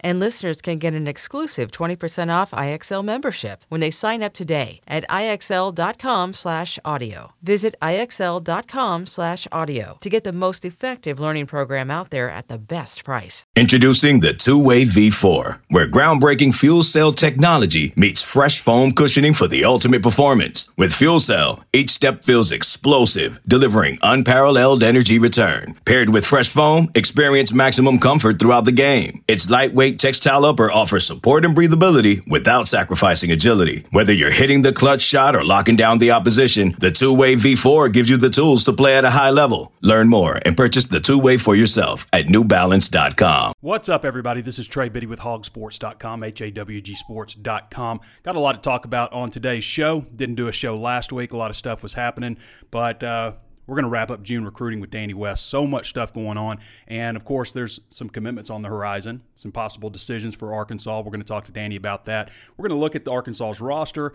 And listeners can get an exclusive 20% off IXL membership when they sign up today at IXL.com/audio. Visit IXL.com/audio to get the most effective learning program out there at the best price. Introducing the two-way V4, where groundbreaking fuel cell technology meets fresh foam cushioning for the ultimate performance. With fuel cell, each step feels explosive, delivering unparalleled energy return. Paired with fresh foam, experience maximum comfort throughout the game. Its lightweight textile upper offers support and breathability without sacrificing agility. Whether you're hitting the clutch shot or locking down the opposition, the two-way V4 gives you the tools to play at a high level. Learn more and purchase the two-way for yourself at newbalance.com. What's up, everybody? This is Trey Biddy with hawgsports.com, H-A-W-G sports.com. Got a lot to talk about on today's show. Didn't do a show last week. A lot of stuff was happening, but uh, we're going to wrap up June recruiting with Danny West. So much stuff going on. And of course, there's some commitments on the horizon, some possible decisions for Arkansas. We're going to talk to Danny about that. We're going to look at the Arkansas's roster.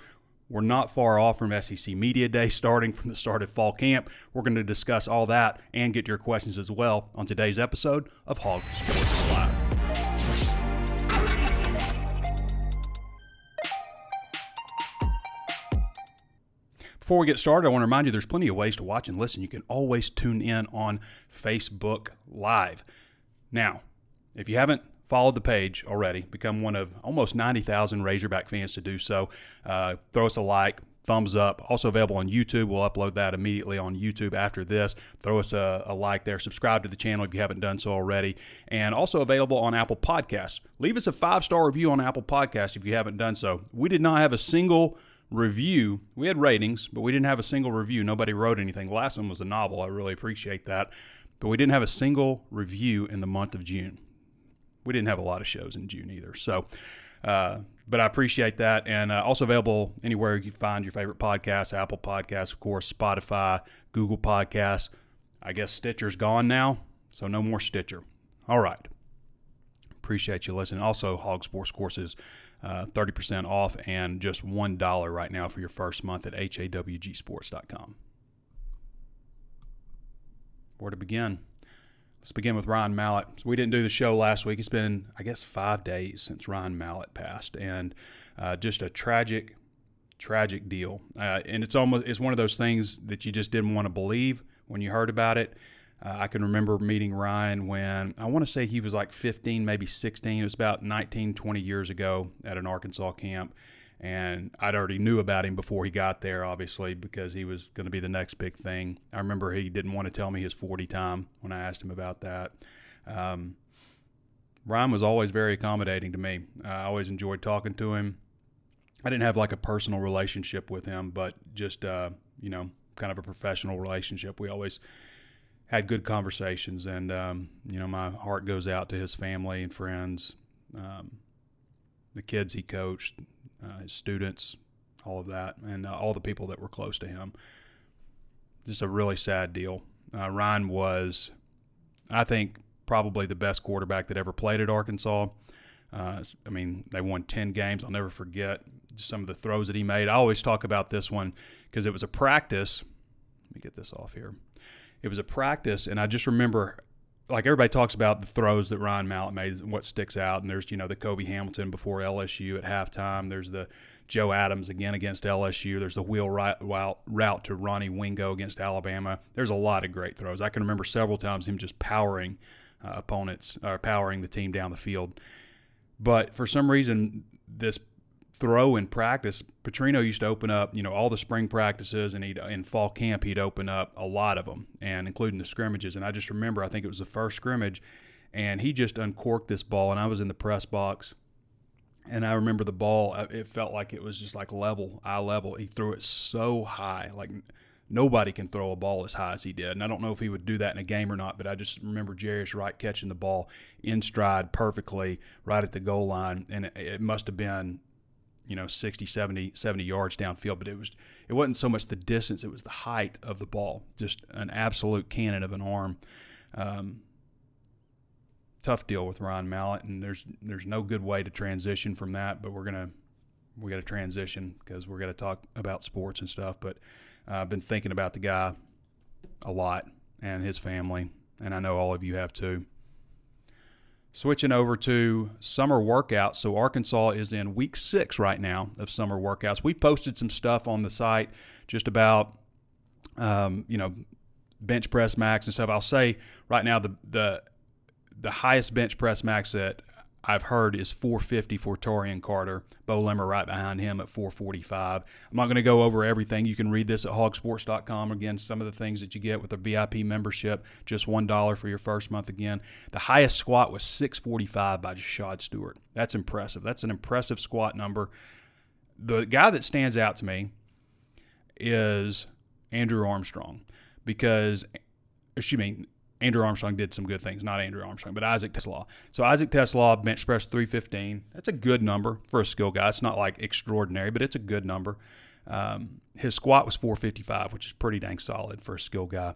We're not far off from SEC Media Day starting from the start of fall camp. We're going to discuss all that and get your questions as well on today's episode of Hog Sports Live. Before we get started, I want to remind you there's plenty of ways to watch and listen. You can always tune in on Facebook Live. Now, if you haven't followed the page already, become one of almost 90,000 Razorback fans to do so. Uh, throw us a like, thumbs up. Also available on YouTube. We'll upload that immediately on YouTube after this. Throw us a, a, like there. Subscribe to the channel if you haven't done so already. And also available on Apple Podcasts. Leave us a five star review on Apple Podcasts if you haven't done so. We did not have a single review. We had ratings, but we didn't have a single review. Nobody wrote anything. The last one was a novel. I really appreciate that. But we didn't have a single review in the month of June. We didn't have a lot of shows in June either. So, uh, but I appreciate that. And uh, also available anywhere you find your favorite podcasts Apple Podcasts, of course, Spotify, Google Podcasts. I guess Stitcher's gone now, so no more Stitcher. All right. Appreciate you listening. Also, HawgSports Courses uh, 30% off and just $1 right now for your first month at hawgsports.com. Where to begin? Let's begin with Ryan Mallett. So we didn't do the show last week. It's been, I guess, five days since Ryan Mallett passed, and uh, just a tragic, tragic deal. Uh, and it's almost it's one of those things that you just didn't want to believe when you heard about it. Uh, I can remember meeting Ryan when I want to say he was like 15, maybe 16. It was about 19, 20 years ago at an Arkansas camp. And I'd already knew about him before he got there, obviously, because he was going to be the next big thing. I remember he didn't want to tell me his 40 time when I asked him about that. Um, Ryan was always very accommodating to me. I always enjoyed talking to him. I didn't have like a personal relationship with him, but just, uh, you know, kind of a professional relationship. We always had good conversations, and um, you know, my heart goes out to his family and friends, um, the kids he coached, uh, his students, all of that, and uh, all the people that were close to him. Just a really sad deal. Uh, Ryan was, I think, probably the best quarterback that ever played at Arkansas. Uh, I mean, they won 10 games. I'll never forget some of the throws that he made. I always talk about this one because it was a practice. Let me get this off here it was a practice, and I just remember like everybody talks about the throws that Ryan Mallett made, what sticks out, and there's you know the Cobi Hamilton before LSU at halftime. There's the Joe Adams again against LSU. There's the wheel route to Ronnie Wingo against Alabama. There's a lot of great throws. I can remember several times him just powering uh, opponents or powering the team down the field. But for some reason, this throw in practice, Petrino used to open up, you know, all the spring practices, and he'd in fall camp he'd open up a lot of them, and including the scrimmages. And I just remember, I think it was the first scrimmage, and he just uncorked this ball, and I was in the press box. And I remember the ball, uh, it felt like it was just like level, eye level. He threw it so high. Like nobody can throw a ball as high as he did. And I don't know if he would do that in a game or not, but I just remember Jarius Wright catching the ball in stride perfectly right at the goal line. And it, it must have been, you know, 60, 70, 70 yards downfield. But it was it wasn't so much the distance, it was the height of the ball. Just an absolute cannon of an arm. Um, tough deal with Ryan Mallett, and there's there's no good way to transition from that. But we're gonna we got to transition because we're gonna talk about sports and stuff. But uh, I've been thinking about the guy a lot and his family, and I know all of you have too. Switching over to summer workouts. So, Arkansas is in week six right now of summer workouts. We posted some stuff on the site just about, um, you know, bench press max and stuff. I'll say right now the, the, the highest bench press max that I've heard is 450 for Taurean Carter. Beaux Limmer right behind him at 445. I'm not going to go over everything. You can read this at hawgsports.com. Again, some of the things that you get with a VIP membership, just $1 for your first month again. The highest squat was 645 by Shad Stewart. That's impressive. That's an impressive squat number. The guy that stands out to me is Andrew Armstrong because, excuse me, Andrew Armstrong did some good things, not Andrew Armstrong, but Isaac TeSlaa. So Isaac TeSlaa bench press 315. That's a good number for a skill guy. It's not like extraordinary, but it's a good number. Um, his squat was 455, which is pretty dang solid for a skill guy.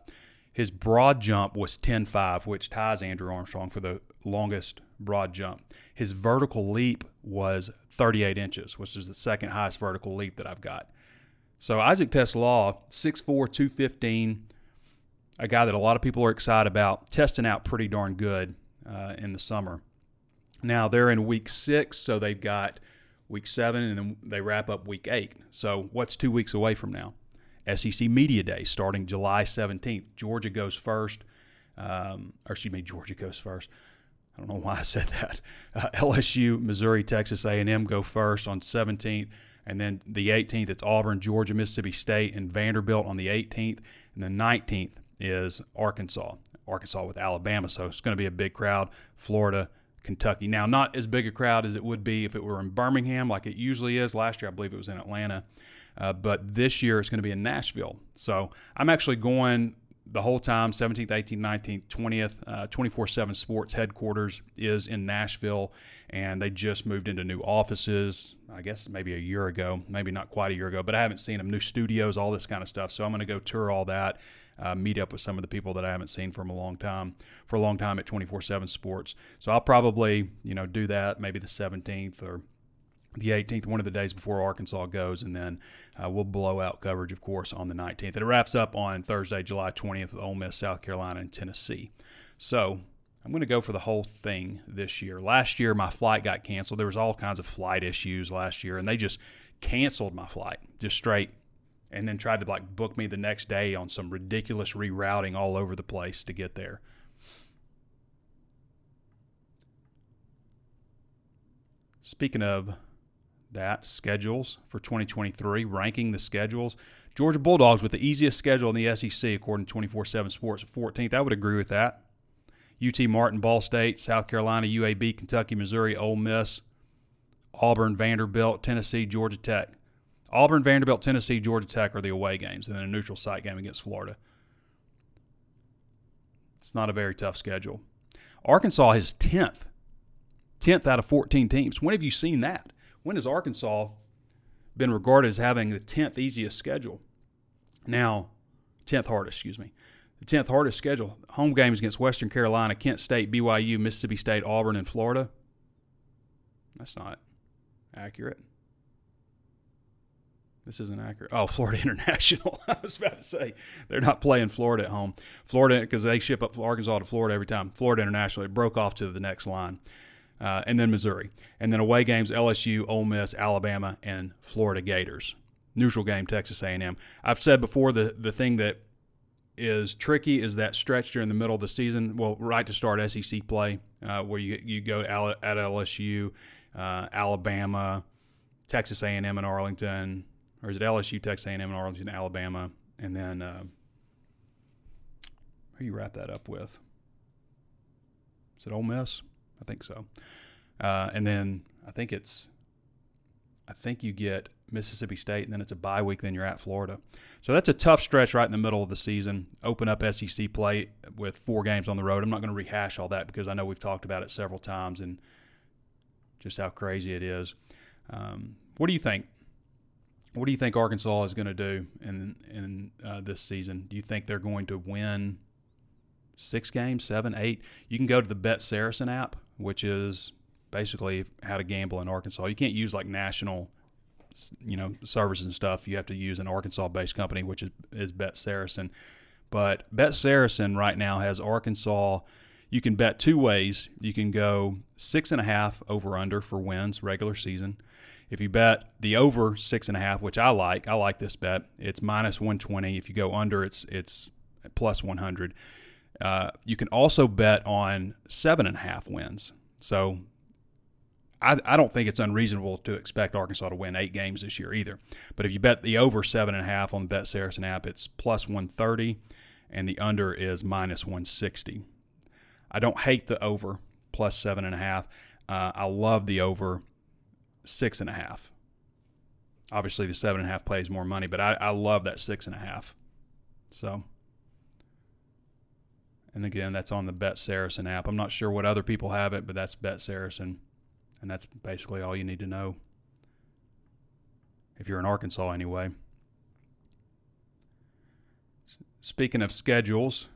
His broad jump was 10.5, which ties Andrew Armstrong for the longest broad jump. His vertical leap was 38 inches, which is the second highest vertical leap that I've got. So Isaac TeSlaa, 6'4, 215 a guy that a lot of people are excited about, testing out pretty darn good uh, in the summer. Now they're in week six, so they've got week seven, and then they wrap up week eight. So what's two weeks away from now? SEC Media Day starting July 17th. Georgia goes first. Um, or excuse me, Georgia goes first. I don't know why I said that. Uh, LSU, Missouri, Texas A&M go first on 17th, and then the 18th it's Auburn, Georgia, Mississippi State, and Vanderbilt on the 18th, and the 19th is Arkansas. Arkansas with Alabama, so it's going to be a big crowd. Florida, Kentucky. Now, not as big a crowd as it would be if it were in Birmingham, like it usually is. Last year, I believe it was in Atlanta, uh, but this year it's going to be in Nashville. So I'm actually going the whole time 17th 18th 19th 20th 24 7 sports headquarters is in nashville and they just moved into new offices i guess maybe a year ago maybe not quite a year ago but i haven't seen them new studios all this kind of stuff so i'm going to go tour all that uh, meet up with some of the people that I haven't seen from a long time for a long time at 24/7 Sports. So I'll probably you know do that maybe the 17th or the 18th, one of the days before Arkansas goes, and then uh, we'll blow out coverage, of course, on the 19th. And it wraps up on Thursday, July 20th, with Ole Miss, South Carolina, and Tennessee. So I'm going to go for the whole thing this year. Last year, my flight got canceled. There was all kinds of flight issues last year, and they just canceled my flight, just straight and then tried to like book me the next day on some ridiculous rerouting all over the place to get there. Speaking of that, schedules for 2023, ranking the schedules. Georgia Bulldogs with the easiest schedule in the SEC, according to 24 7 Sports, 14th. I would agree with that. UT Martin, Ball State, South Carolina, UAB, Kentucky, Missouri, Ole Miss, Auburn, Vanderbilt, Tennessee, Georgia Tech. Auburn, Vanderbilt, Tennessee, Georgia Tech are the away games, and then a neutral site game against Florida. It's not a very tough schedule. Arkansas is 10th. 10th out of 14 teams. When have you seen that? When has Arkansas been regarded as having the 10th easiest schedule? Now, 10th hardest, excuse me. The 10th hardest schedule. Home games against Western Carolina, Kent State, BYU, Mississippi State, Auburn, and Florida. That's not accurate. This isn't accurate. Oh, Florida International. I was about to say they're not playing Florida at home. Florida because they ship up Arkansas to Florida every time. Florida International. It broke off to the next line, uh, and then Missouri, and then away games: LSU, Ole Miss, Alabama, and Florida Gators. Neutral game: Texas A&M. I've said before the the thing that is tricky is that stretch during the middle of the season. Well, right to start SEC play, uh, where you you go at LSU, uh, Alabama, Texas A&M, and Arlington or is it LSU, Texas A&M, and Arlington, Alabama, and then uh, who you wrap that up with? Is it Ole Miss? I think so. Uh, and then I think it's, I think you get Mississippi State, and then it's a bye week. Then you're at Florida. So that's a tough stretch right in the middle of the season. Open up SEC play with four games on the road. I'm not going to rehash all that because I know we've talked about it several times and just how crazy it is. Um, what do you think? What do you think Arkansas is going to do in in uh, this season? Do you think they're going to win six games, seven, eight? You can go to the Bet Saracen app, which is basically how to gamble in Arkansas. You can't use like national, you know, services and stuff. You have to use an Arkansas-based company, which is, is Bet Saracen. But Bet Saracen right now has Arkansas. You can bet two ways. You can go six and a half over under for wins regular season. If you bet the over six and a half, which I like, I like this bet. It's minus one twenty. If you go under, it's it's plus one hundred. Uh, you can also bet on seven and a half wins. So I, I don't think it's unreasonable to expect Arkansas to win eight games this year either. But if you bet the over seven and a half on the Bet Saracen app, it's plus 130, and the under is minus 160. I don't hate the over plus seven and a half. Uh, I love the over six and a half. Obviously, the seven and a half plays more money, but I, I love that six and a half. So, and again, that's on the Bet Saracen app. I'm not sure what other people have it, but that's Bet Saracen. And that's basically all you need to know. If you're in Arkansas, anyway. Speaking of schedules,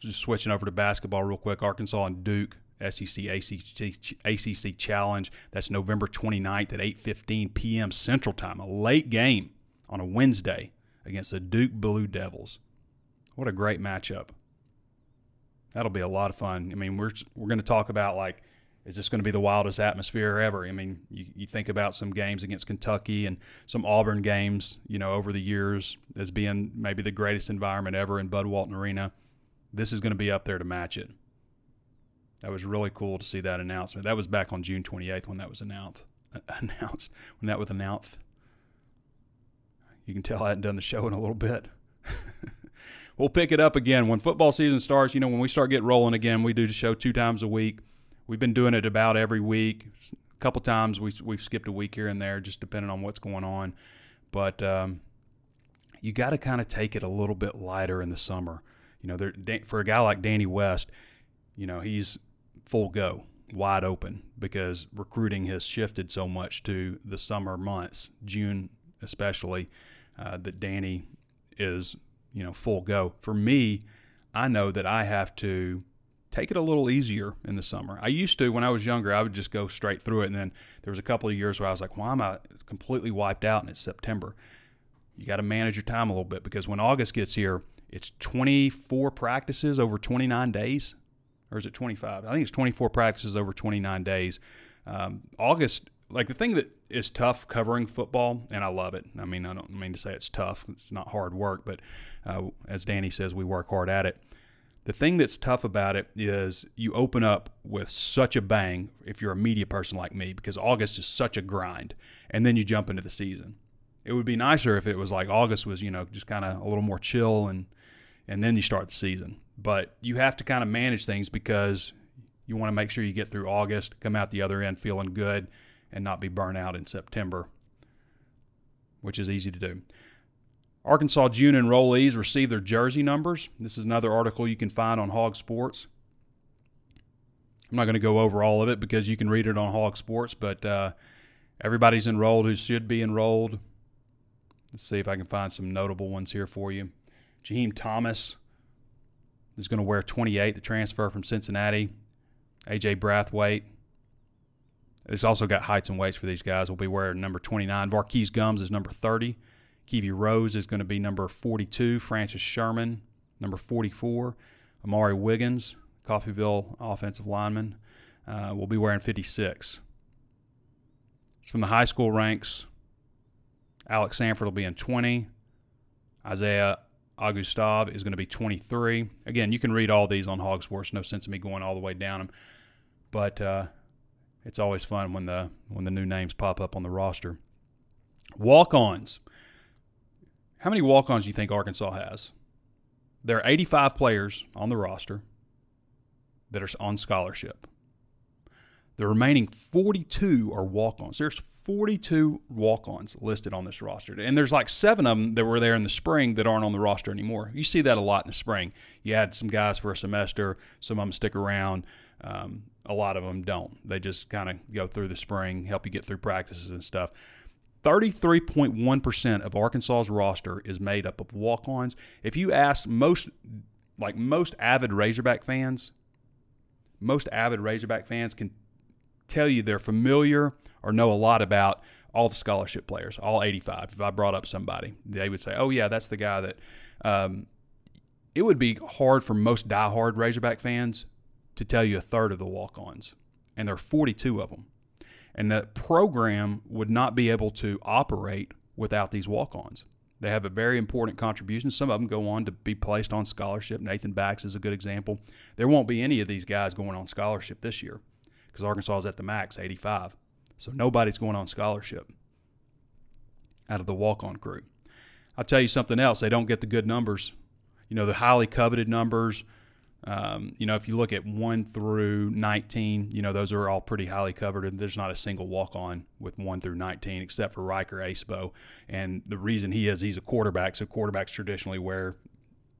just switching over to basketball real quick Arkansas and Duke. SEC ACC, ACC Challenge. That's November 29th at 8:15 p.m. Central Time. A late game on a Wednesday against the Duke Blue Devils. What a great matchup. That'll be a lot of fun. I mean, we're we're going to talk about like is this going to be the wildest atmosphere ever? I mean, you, you think about some games against Kentucky and some Auburn games, you know, over the years as being maybe the greatest environment ever in Bud Walton Arena. This is going to be up there to match it. That was really cool to see that announcement. That was back on June 28th when that was announced. Announced when that was announced. You can tell I hadn't done the show in a little bit. we'll pick it up again when football season starts. You know, when we start getting rolling again, we do the show two times a week we've been doing it about every week. A couple times we we've skipped a week here and there, just depending on what's going on. But um, you got to kind of take it a little bit lighter in the summer. You know, for a guy like Danny West, you know he's full go, wide open because recruiting has shifted so much to the summer months, June especially, uh, that Danny is you know full go. For me, I know that I have to take it a little easier in the summer. I used to when I was younger, I would just go straight through it, and then there was a couple of years where I was like, "Why am I completely wiped out?" And it's September. You got to manage your time a little bit because when August gets here, it's 24 practices over 29 days, or is it 25? I think it's 24 practices over 29 days. Um, August, like the thing that is tough covering football, and I love it. I mean, I don't mean to say it's tough; it's not hard work, but uh, as Danny says, we work hard at it the thing that's tough about it is you open up with such a bang if you're a media person like me because August is such a grind and then you jump into the season. It would be nicer if it was like August was, you know, just kind of a little more chill and and then you start the season. But you have to kind of manage things because you want to make sure you get through August, come out the other end feeling good and not be burnt out in September, which is easy to do. Arkansas June enrollees receive their jersey numbers. This is another article you can find on HawgSports. I'm not going to go over all of it because you can read it on HawgSports, but uh, everybody's enrolled who should be enrolled. Let's see if I can find some notable ones here for you. Jaheim Thomas is going to wear 28, the transfer from Cincinnati. AJ Brathwaite. It's also got heights and weights for these guys. Will be wearing number 29. Var'Keyes Gumms is number 30. Kiwi Rose is going to be number 42. Francis Sherman, number 44. Amari Wiggins, Coffeyville offensive lineman, uh, will be wearing 56. It's from the high school ranks. Alex Sanford will be in 20. Isaiah Augustave is going to be 23. Again, you can read all these on HawgSports. No sense in me going all the way down them, but uh, it's always fun when the when the new names pop up on the roster. Walk-ons. How many walk ons do you think Arkansas has? There are 85 players on the roster. that are on scholarship. The remaining 42 are walk ons. There's 42 walk ons listed on this roster. And there's like seven of them that were there in the spring that aren't on the roster anymore. You see that a lot in the spring. You had some guys for a semester, some of them stick around. Um, a lot of them don't. They just kind of go through the spring, help you get through practices and stuff. 33.1% of Arkansas's roster is made up of walk ons. If you ask most, like most avid Razorback fans, most avid Razorback fans can tell you they're familiar or know a lot about all the scholarship players, all 85. If I brought up somebody, they would say, oh, yeah, that's the guy that. Um, it would be hard for most diehard Razorback fans to tell you a third of the walk ons, and there are 42 of them. And the program would not be able to operate without these walk ons. They have a very important contribution. Some of them go on to be placed on scholarship. Nathan Bax is a good example. There won't be any of these guys going on scholarship this year because Arkansas is at the max, 85. So nobody's going on scholarship out of the walk on crew. I'll tell you something else. They don't get the good numbers. You know, the highly coveted numbers, um, you know, if you look at 1 through 19, you know, those are all pretty highly covered, and there's not a single walk on with 1 through 19 except for Ryker Acebo. And the reason he is, he's a quarterback, so quarterbacks traditionally wear,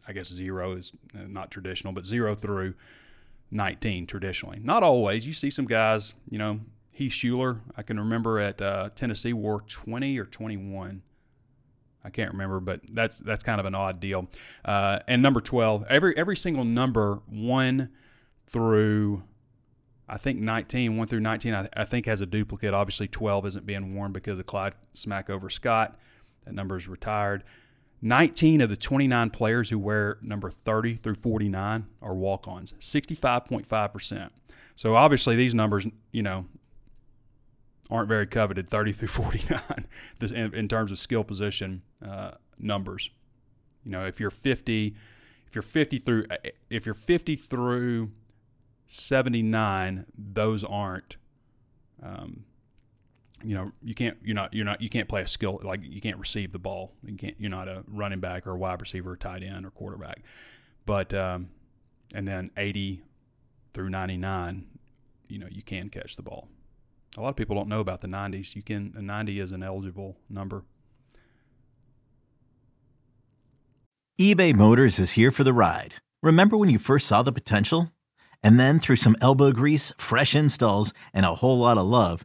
I guess, zero is uh, not traditional, but zero through 19 traditionally. Not always. You see some guys, you know, Heath Shuler, I can remember at uh, Tennessee wore 20 or 21 I can't remember, but that's that's kind of an odd deal. Uh, and number twelve, every every single number one through I think 19, 1 through 19, I, I, think has a duplicate. Obviously, 12 isn't being worn because of Clyde Smackover Scott. That number is retired. 19 of the 29 players who wear number 30 through 49 are walk ons, 65.5%. So obviously, these numbers, you know, aren't very coveted 30 through 49 in, in terms of skill position uh, numbers you know if you're 50 if you're 50 through if you're 50 through 79 those aren't um, you know you can't you're not you're not you can't play a skill like you can't receive the ball you can't you're not a running back or a wide receiver or tight end or quarterback but um, and then 80 through 99 you know you can catch the ball a lot of people don't know about the 90s. You can a 90 is an eligible number. eBay Motors is here for the ride. Remember when you first saw the potential? And then through some elbow grease, fresh installs, and a whole lot of love,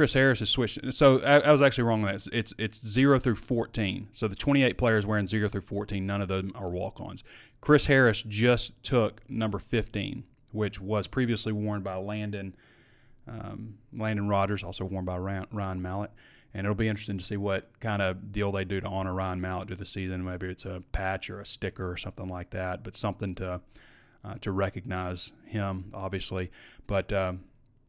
Chris Harris is switched. So I, I was actually wrong on that. It's, it's, it's zero through 14. So the 28 players wearing zero through 14, none of them are walk ons. Chris Harris just took number 15, which was previously worn by Landon um, Landon Rogers, also worn by Ryan Mallett. And it'll be interesting to see what kind of deal they do to honor Ryan Mallett through the season. Maybe it's a patch or a sticker or something like that, but something to uh, to recognize him, obviously. But um,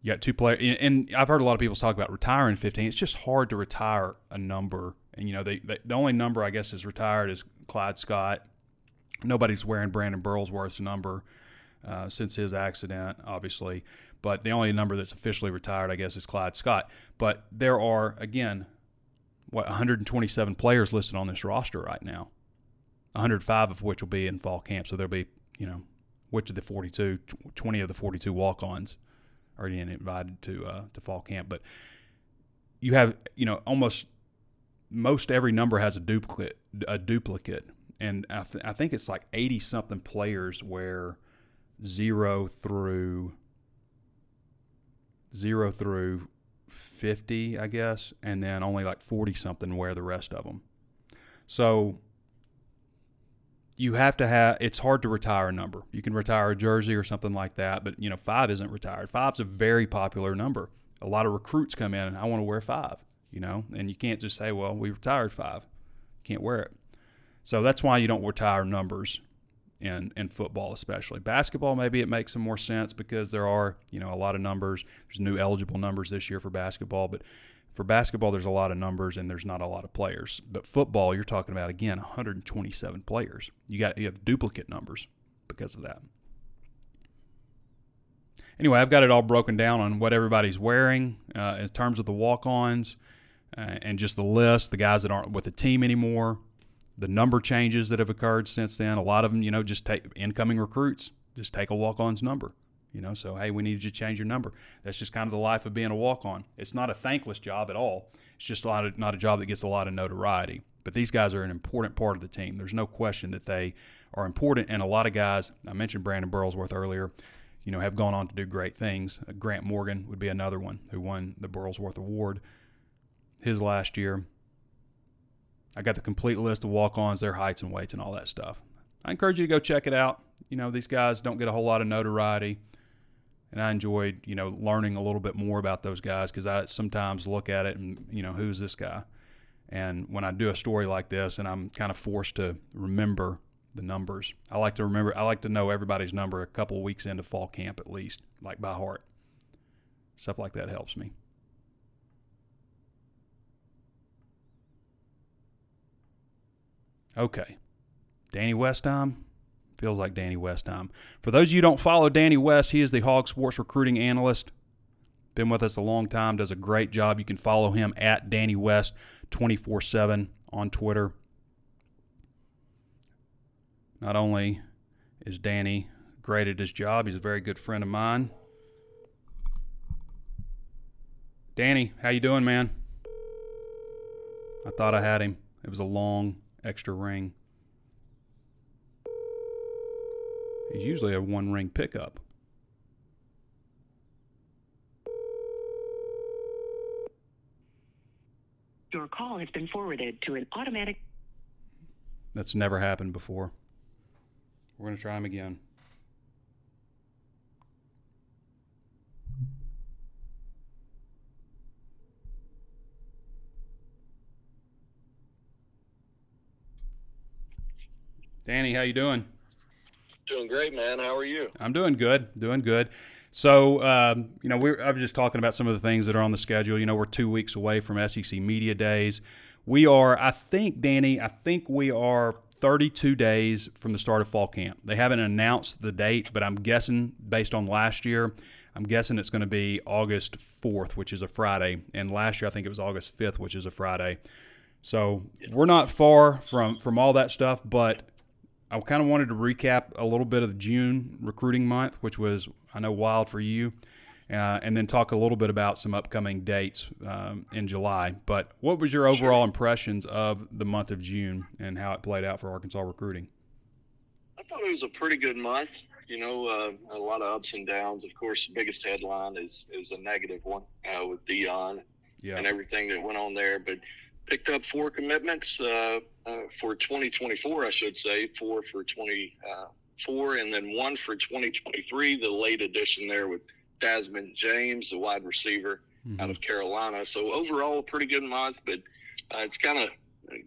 you got two players, and I've heard a lot of people talk about retiring 15. It's just hard to retire a number, and you know, they, they, the only number I guess is retired is Clyde Scott nobody's wearing Brandon Burlsworth's number. uh, since his accident, obviously. But the only number that's officially retired, I guess, is Clyde Scott. But there are, again, what 127 players listed on this roster right now. 105 of which will be in fall camp. So there'll be, you know, which of the 42, 20 of the 42 walk-ons getting invited to uh, to fall camp. But you have, you know, almost most every number has a duplicate, a duplicate, and I, th- I think it's like 80 something players where zero through zero through 50, I guess, and then only like 40 something wear the rest of them. So you have to have it's hard to retire a number. You can retire a jersey or something like that, but you know, 5 isn't retired. Five's a very popular number. A lot of recruits come in and I want to wear 5, you know, and you can't just say, "Well, we retired 5." Can't wear it. So that's why you don't retire numbers in in football especially. Basketball maybe it makes some more sense because there are, you know, a lot of numbers. There's new eligible numbers this year for basketball, but for basketball there's a lot of numbers and there's not a lot of players. But football you're talking about again 127 players. You got you have duplicate numbers because of that. Anyway, I've got it all broken down on what everybody's wearing uh, in terms of the walk-ons uh, and just the list, the guys that aren't with the team anymore, the number changes that have occurred since then. A lot of them, you know, just take incoming recruits, just take a walk on's number. You know, so hey, we need you to change your number. That's just kind of the life of being a walk on. It's not a thankless job at all. It's just a lot of, not a job that gets a lot of notoriety. But these guys are an important part of the team. There's no question that they are important. And a lot of guys, I mentioned Brandon Burlsworth earlier, you know, have gone on to do great things. Uh, Grant Morgan would be another one who won the Burlsworth Award his last year. I got the complete list of walk ons, their heights and weights, and all that stuff. I encourage you to go check it out. You know, these guys don't get a whole lot of notoriety. And I enjoyed, you know, learning a little bit more about those guys because I sometimes look at it and, you know, who's this guy? And when I do a story like this and I'm kind of forced to remember the numbers, I like to remember, I like to know everybody's number a couple weeks into fall camp at least, like by heart. Stuff like that helps me. Okay. Danny West time? Feels like Danny West time. For those of you don't follow Danny West, he is the HawgSports recruiting analyst. Been with us a long time, does a great job. You can follow him at Danny West 24 7 on Twitter. Not only is Danny great at his job, he's a very good friend of mine. Danny, how you doing, man? I thought I had him. It was a long extra ring. He's usually a one ring pickup. Your call has been forwarded to an automatic. That's never happened before. We're going to try them again. Danny, how you doing? Doing great, man. How are you? I'm doing good. Doing good. So, um, you know, we're, I was just talking about some of the things that are on the schedule. You know, we're two weeks away from SEC Media Days. We are, I think, Danny, I think we are 32 days from the start of fall camp. They haven't announced the date, but I'm guessing based on last year, I'm guessing it's going to be August 4th, which is a Friday. And last year, I think it was August 5th, which is a Friday. So we're not far from, from all that stuff, but I kind of wanted to recap a little bit of the June recruiting month, which was, I know, wild for you, uh, and then talk a little bit about some upcoming dates um, in July. But what was your overall impressions of the month of June and how it played out for Arkansas recruiting? I thought it was a pretty good month. You know, uh, a lot of ups and downs. Of course, the biggest headline is is a negative one uh, with Dion yeah. and everything that went on there. But picked up four commitments uh, uh, for 2024, I should say, four for 24, and then one for 2023, the late addition there with Desmond James, the wide receiver mm-hmm. out of Carolina. So overall, a pretty good month, but uh, it's kind of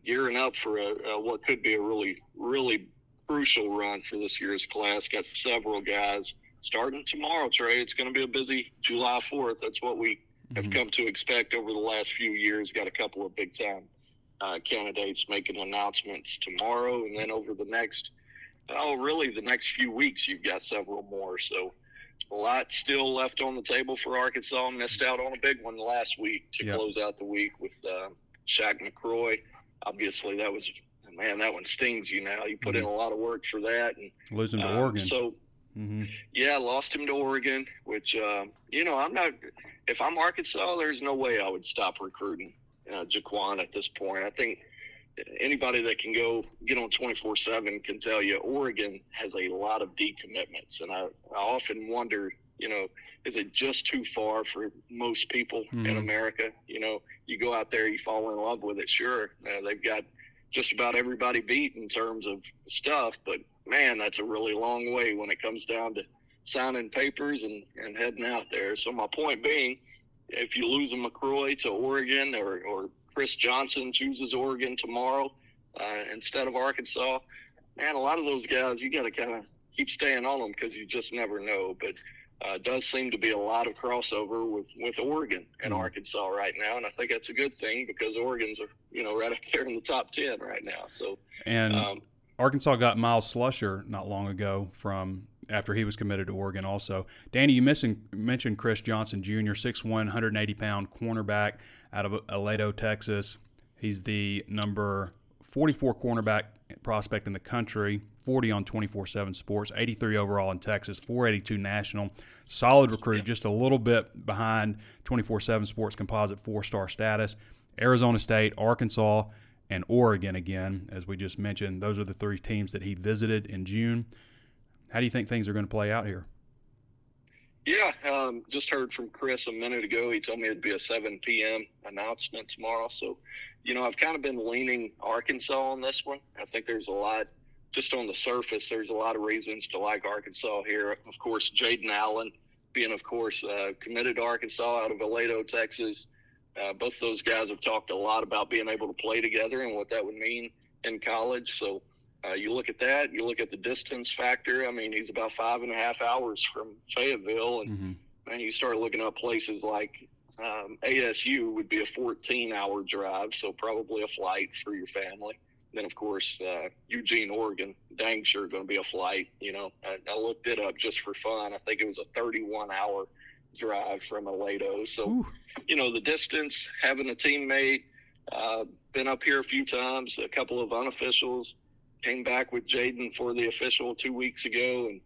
gearing up for a, a, what could be a really, really crucial run for this year's class. Got several guys starting tomorrow, Trey. It's going to be a busy July 4th. That's what we have mm-hmm. come to expect over the last few years. Got a couple of big time uh, candidates making announcements tomorrow, and then over the next oh, really, the next few weeks you've got several more. So a lot still left on the table for Arkansas. Missed out on a big one last week to Yep. close out the week with uh, Shaq McCroy. Obviously, that was man, that one stings you now. You put in a lot of work for that, and Losing to um, Oregon. So hmm yeah, lost him to Oregon, which um, you know I'm not. If I'm Arkansas, there's no way I would stop recruiting uh, Jaquan at this point. I think anybody that can go get on 24/7 can tell you Oregon has a lot of decommitments, and I, I often wonder, you know, is it just too far for most people in Mhm. America? You know, you go out there, you fall in love with it. Sure, uh, they've got just about everybody beat in terms of stuff, but man, that's a really long way when it comes down to signing papers and, and heading out there. So my point being, if you lose a McCroy to Oregon or, or Chris Johnson chooses Oregon tomorrow uh, instead of Arkansas, man, a lot of those guys, you got to kind of keep staying on them because you just never know. But uh, it does seem to be a lot of crossover with, with Oregon and Mhm. Arkansas right now, and I think that's a good thing because Oregon's, are, you know, right up there in the top ten right now. So And um, Arkansas got Miles Slusher not long ago from after he was committed to Oregon. Also, Danny, you missing, mentioned Chris Johnson Jr., 6'1", 180 pound cornerback out of Aledo, Texas. He's the number 44 cornerback prospect in the country. 40 on 24/7 Sports, 83 overall in Texas, 482 national. Solid recruit, just a little bit behind 24/7 Sports composite four-star status. Arizona State, Arkansas, and Oregon again, as we just mentioned. Those are the three teams that he visited in June. How do you think things are going to play out here? Yeah, um, just heard from Chris a minute ago. He told me it'd be a 7 p.m. announcement tomorrow. So, you know, I've kind of been leaning Arkansas on this one. I think there's a lot, just on the surface, there's a lot of reasons to like Arkansas here. Of course, Jaden Allen being, of course, uh, committed to Arkansas out of Aledo, Texas. Uh, both those guys have talked a lot about being able to play together and what that would mean in college. So, uh, you look at that, you look at the distance factor. I mean, he's about five and a half hours from Fayetteville, and Mm-hmm. and you start looking up places like um, ASU would be a 14-hour drive, so probably a flight for your family. Then, of course, uh, Eugene, Oregon, dang sure going to be a flight. You know, I, I looked it up just for fun. I think it was a 31-hour drive from Aledo. So, Ooh. you know, the distance, having a teammate, uh, been up here a few times, a couple of unofficials, came back with Jaden for the official two weeks ago, and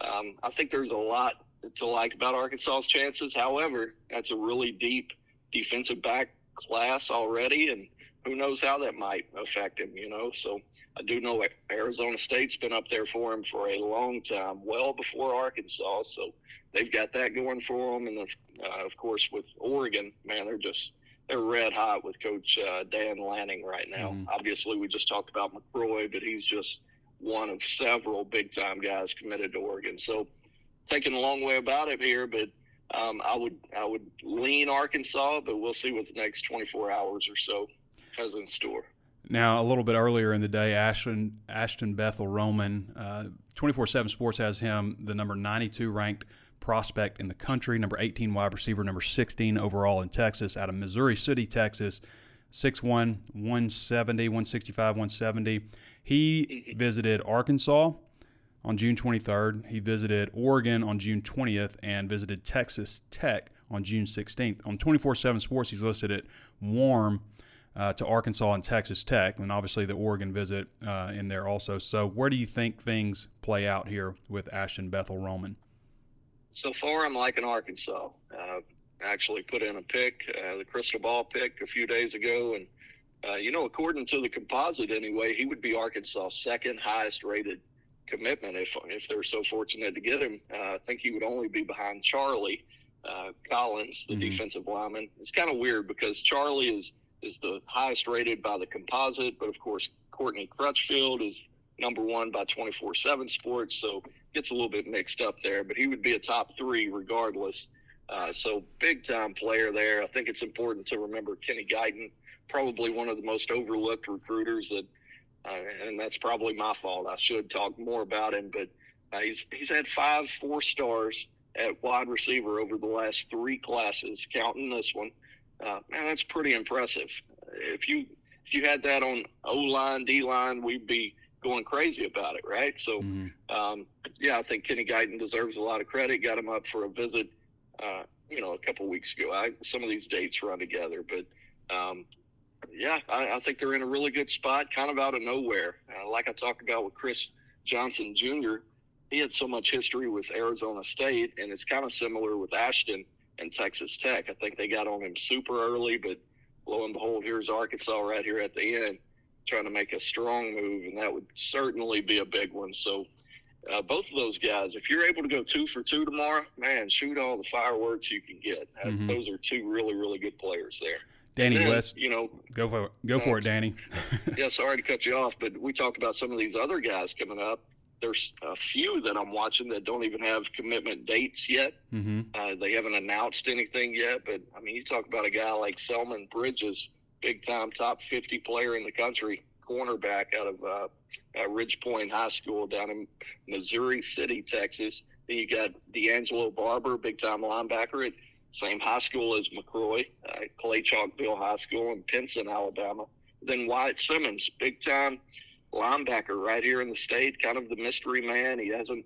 um, I think there's a lot to like about Arkansas's chances. However, that's a really deep defensive back class already, and who knows how that might affect him, you know? So I do know Arizona State's been up there for him for a long time, well before Arkansas. So they've got that going for them. And uh, of course, with Oregon, man, they're just they're red hot with Coach uh, Dan Lanning right now. Mhm. Obviously, we just talked about McCroy, but he's just one of several big time guys committed to Oregon. So taking a long way about it here, but um, I would I would lean Arkansas, but we'll see what the next 24 hours or so has in store. Now, a little bit earlier in the day, Ashton Ashton Bethel Roman, twenty four seven Sports has him the number ninety two ranked prospect in the country, number eighteen wide receiver, number sixteen overall in Texas, out of Missouri City, Texas. 6'1", 170, 165, 170. He visited Arkansas on June 23rd. He visited Oregon on June 20th and visited Texas Tech on June 16th. On 24 7 Sports, he's listed at warm uh, to Arkansas and Texas Tech, and obviously the Oregon visit uh, in there also. So, where do you think things play out here with Ashton Bethel Roman? So far, I'm liking Arkansas. Uh, actually put in a pick, uh, the crystal ball pick a few days ago, and uh, you know, according to the composite anyway, he would be Arkansas' second highest rated commitment if if they're so fortunate to get him. Uh, I think he would only be behind Charlie uh, Collins, the Mhm. defensive lineman. It's kind of weird because Charlie is is the highest rated by the composite, but of course Courtney Crutchfield is number one by 24/7 Sports, so gets a little bit mixed up there. But he would be a top three regardless. Uh, so big time player there. I think it's important to remember Kenny Guyton, probably one of the most overlooked recruiters that, uh, and that's probably my fault. I should talk more about him, but uh, he's he's had five four stars at wide receiver over the last three classes, counting this one. Uh, man, that's pretty impressive. If you if you had that on O line, D line, we'd be going crazy about it, right? So, Mm-hmm. um, yeah, I think Kenny Guyton deserves a lot of credit. Got him up for a visit, uh, you know, a couple weeks ago. I, some of these dates run together, but um, yeah, I, I think they're in a really good spot, kind of out of nowhere. Uh, like I talked about with Chris Johnson Jr., he had so much history with Arizona State, and it's kind of similar with Ashton and Texas Tech. I think they got on him super early, but lo and behold, here's Arkansas right here at the end trying to make a strong move, and that would certainly be a big one. So, uh, both of those guys, if you're able to go two for two tomorrow, man, shoot all the fireworks you can get. Uh, Mhm. Those are two really, really good players there. Danny Then, West, you know, go for it. Go for it, Danny. yeah, sorry to cut you off, but we talked about some of these other guys coming up. There's a few that I'm watching that don't even have commitment dates yet. mm-hmm. Uh, they haven't announced anything yet, but I mean, you talk about a guy like Selman Bridges, big time top 50 player in the country, cornerback out of uh, uh, Ridge Point High School down in Missouri City, Texas. Then you got D'Angelo Barber, big time linebacker at same high school as McCroy, uh, Clay Chalkville High School in Pinson, Alabama. Then Wyatt Simmons, big time linebacker right here in the state, kind of the mystery man. He hasn't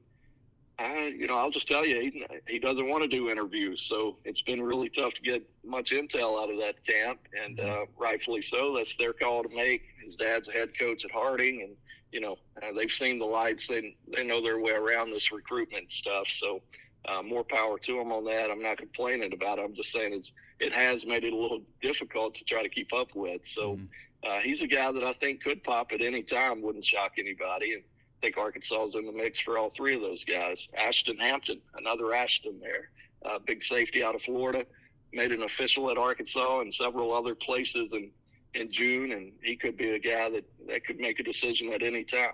I, you know, I'll just tell you, he, he doesn't want to do interviews, so it's been really tough to get much intel out of that camp, and uh, rightfully so. That's their call to make. His dad's a head coach at Harding, and you know uh, they've seen the lights. They they know their way around this recruitment stuff. So uh, more power to them on that. I'm not complaining about it. I'm just saying it's it has made it a little difficult to try to keep up with. So uh, he's a guy that I think could pop at any time. Wouldn't shock anybody. And I think Arkansas is in the mix for all three of those guys. Ashton Hampton, another Ashton there, uh, big safety out of Florida, made an official at Arkansas and several other places in, in June, and he could be a guy that, that could make a decision at any time.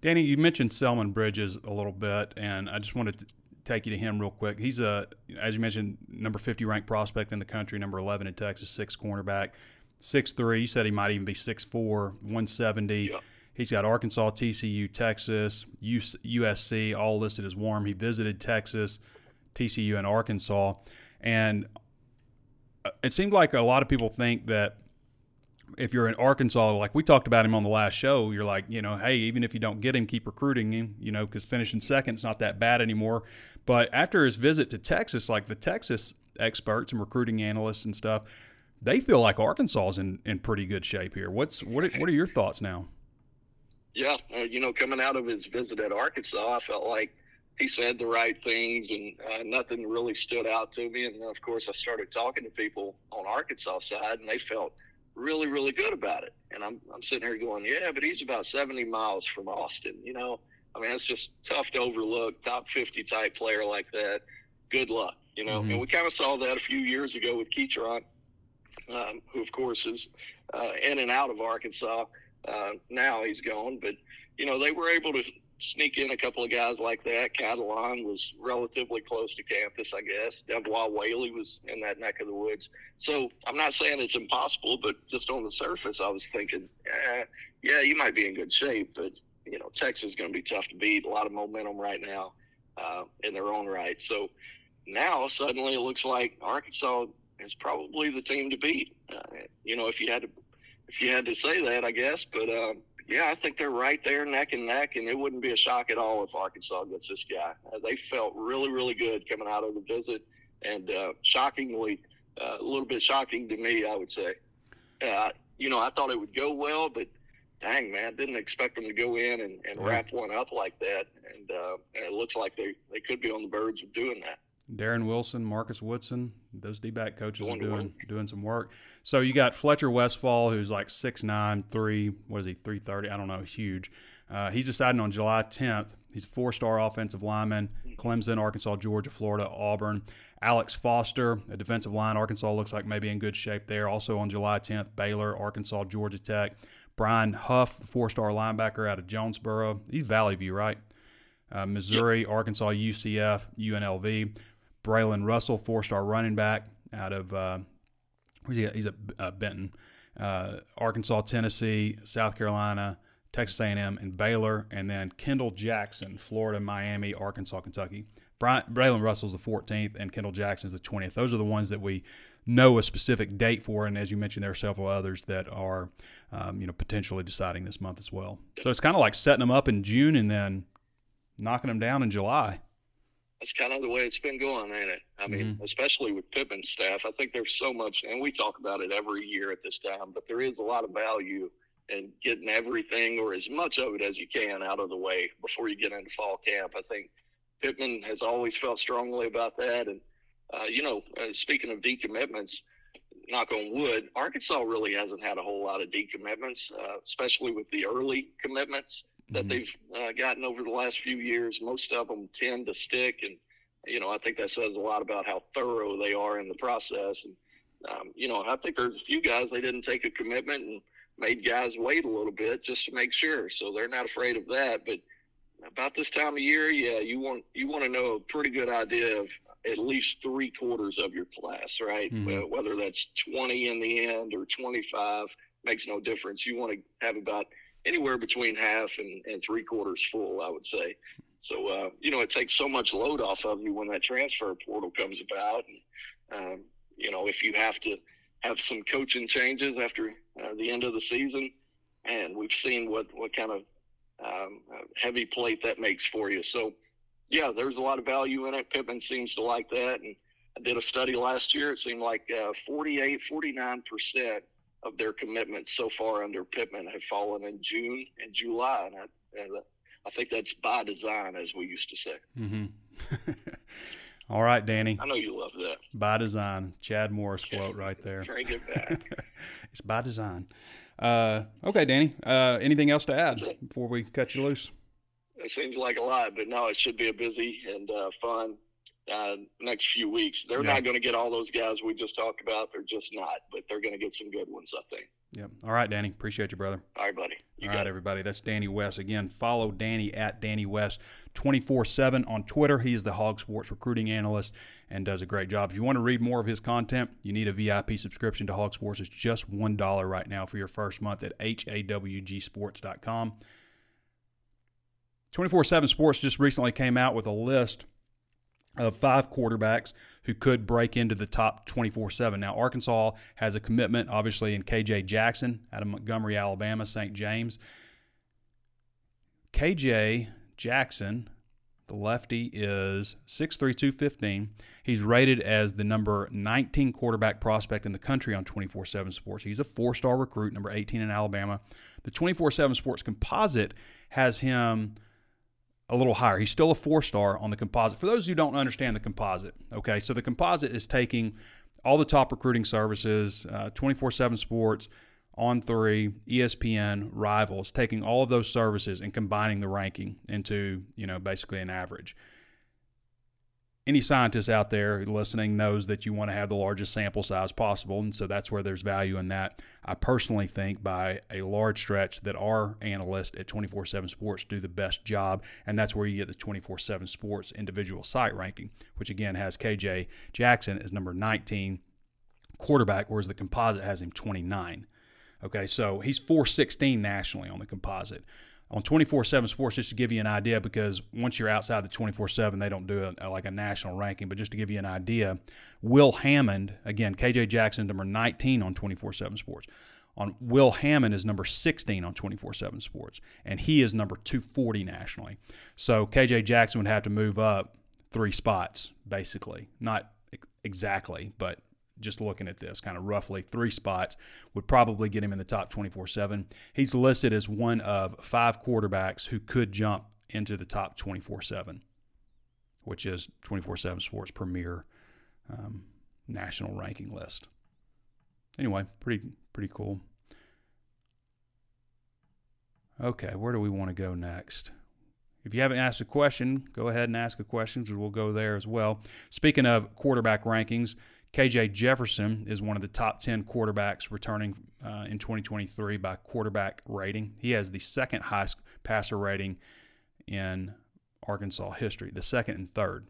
Danny, you mentioned Selman Bridges a little bit, and I just wanted to take you to him real quick. He's a, as you mentioned, number 50 ranked prospect in the country, number 11 in Texas, six cornerback, six three. You said he might even be six four, 170. Yeah. He's got Arkansas, TCU, Texas, USC, all listed as warm. He visited Texas, TCU, and Arkansas. And uh, it seemed like a lot of people think that if you're in Arkansas, like we talked about him on the last show, you're like, you know, hey, even if you don't get him, keep recruiting him, you know, because finishing second's not that bad anymore. But after his visit to Texas, like the Texas experts and recruiting analysts and stuff, they feel like Arkansas is in, in pretty good shape here. What's what? What are your thoughts now? Yeah, uh, you know, coming out of his visit at Arkansas, I felt like he said the right things, and uh, nothing really stood out to me. And of course, I started talking to people on Arkansas side, and they felt really, really good about it. And I'm I'm sitting here going, yeah, but he's about 70 miles from Austin. You know, I mean, it's just tough to overlook. Top 50 type player like that. Good luck. You know, Mhm. and we kind of saw that a few years ago with Ketron, um, who of course is uh, in and out of Arkansas. Uh, now he's gone, but you know they were able to sneak in a couple of guys like that. Catalon was relatively close to campus, I guess. Devois Whaley was in that neck of the woods. So I'm not saying it's impossible, but just on the surface, I was thinking, eh, yeah, you might be in good shape, but you know Texas is going to be tough to beat. A lot of momentum right now uh, in their own right. So now suddenly it looks like Arkansas is probably the team to beat. Uh, you know, if you had to if you had to say that, I guess. But um, yeah, I think they're right there, neck and neck, and it wouldn't be a shock at all if Arkansas gets this guy. Uh, they felt really, really good coming out of the visit, and uh, shockingly, uh, a little bit shocking to me, I would say. Uh, you know, I thought it would go well, but dang man, didn't expect them to go in and, and Yeah. wrap one up like that, and, uh, and it looks like they they could be on the verge of doing that. Deron Wilson, Marcus Woodson, those D back coaches are doing doing some work. So you got Fletcher Westfall, who's like 6'9", 3, what is he, 330? I don't know, huge. Uh, he's deciding on July 10th. He's a four star offensive lineman, Clemson, Arkansas, Georgia, Florida, Auburn. Alex Foster, a defensive line, Arkansas looks like maybe in good shape there. Also on July 10th, Baylor, Arkansas, Georgia Tech. Brian Huff, four star linebacker out of Jonesboro. He's Valley View, right? Uh, Missouri, Arkansas, UCF, UNLV. Braylon Russell, four-star running back out of uh? He's at uh, Benton, uh, Arkansas, Tennessee, South Carolina, Texas A&M, and Baylor, and then Kendall Jackson, Florida, Miami, Arkansas, Kentucky. Brian, Braylon Russell's the 14th, and Kendall Jackson's the 20th. Those are the ones that we know a specific date for. And as you mentioned, there are several others that are, um, you know, potentially deciding this month as well. So it's kind of like setting them up in June and then knocking them down in July. That's kind of the way it's been going, ain't it? I mean, mm-hmm. especially with Pittman's staff, I think there's so much, and we talk about it every year at this time, but there is a lot of value in getting everything or as much of it as you can out of the way before you get into fall camp. I think Pittman has always felt strongly about that, and uh, you know, uh, speaking of decommitments, knock on wood, Arkansas really hasn't had a whole lot of decommitments, uh, especially with the early commitments that mm-hmm. they've uh, gotten over the last few years. Most of them tend to stick, and you know, I think that says a lot about how thorough they are in the process. And um, you know, I think there's a few guys they didn't take a commitment and made guys wait a little bit just to make sure, so they're not afraid of that. But about this time of year, yeah, you want you want to know a pretty good idea of at least three quarters of your class, right? Mm-hmm. whether that's 20 in the end or 25 makes no difference. You want to have about anywhere between half and, and three quarters full, I would say. So, uh, you know, it takes so much load off of you when that transfer portal comes about. And, um, you know, if you have to have some coaching changes after uh, the end of the season, and we've seen what, what kind of um, heavy plate that makes for you. So, yeah, there's a lot of value in it. Pittman seems to like that. And I did a study last year. It seemed like uh, 48, 49% of their commitments so far under Pittman have fallen in June and July. And I, and I think that's by design, as we used to say. Mm-hmm. All right, Danny. I know you love that. By design. Chad Morris quote right there. Drink it back. it's by design. Uh, okay, Danny. Uh, anything else to add before we cut you loose? It seems like a lot, but no, it should be a busy and uh, fun uh, next few weeks. They're yeah. not going to get all those guys we just talked about. They're just not, but they're going to get some good ones, I think. Yep. All right, Danny. Appreciate you, brother. All right, buddy. You all right, it. everybody. That's Danny West. Again, follow Danny at Danny West 24 7 on Twitter. He's the HawgSports recruiting analyst and does a great job. If you want to read more of his content, you need a VIP subscription to HawgSports. It's just $1 right now for your first month at hawgsports.com. 24 7 Sports just recently came out with a list of five quarterbacks who could break into the top 24 7. Now, Arkansas has a commitment, obviously, in KJ Jackson out of Montgomery, Alabama, St. James. KJ Jackson, the lefty, is 6'3, 215. He's rated as the number 19 quarterback prospect in the country on 24 7 Sports. He's a four star recruit, number 18 in Alabama. The 24 7 Sports composite has him a little higher. He's still a four star on the composite. For those who don't understand the composite, okay, so the composite is taking all the top recruiting services, uh, 24 uh, 7 sports, On3, ESPN, Rivals, taking all of those services and combining the ranking into, you know, basically an average any scientist out there listening knows that you want to have the largest sample size possible, and so that's where there's value in that. I personally think by a large stretch that our analysts at 24 7 Sports do the best job, and that's where you get the 24 7 Sports individual site ranking, which again has KJ Jackson as number 19 quarterback, whereas the composite has him 29. Okay, so he's 416 nationally on the composite on 24-7 sports just to give you an idea because once you're outside the 24-7 they don't do a, like a national ranking but just to give you an idea will hammond again kj jackson number 19 on 24-7 sports. On will hammond is number 16 on 24-7 sports and he is number 240 nationally. So kj jackson would have to move up three spots basically. Not exactly but just looking at this, kind of roughly three spots would probably get him in the top 24 7. He's listed as one of five quarterbacks who could jump into the top 24 7, which is 24 7 Sports' premier um, national ranking list. Anyway, pretty, pretty cool. Okay, where do we want to go next? If you haven't asked a question, go ahead and ask a question, because we'll go there as well. Speaking of quarterback rankings, KJ Jefferson is one of the top 10 quarterbacks returning uh, in 2023 by quarterback rating. He has the second highest passer rating in Arkansas history, the second and third.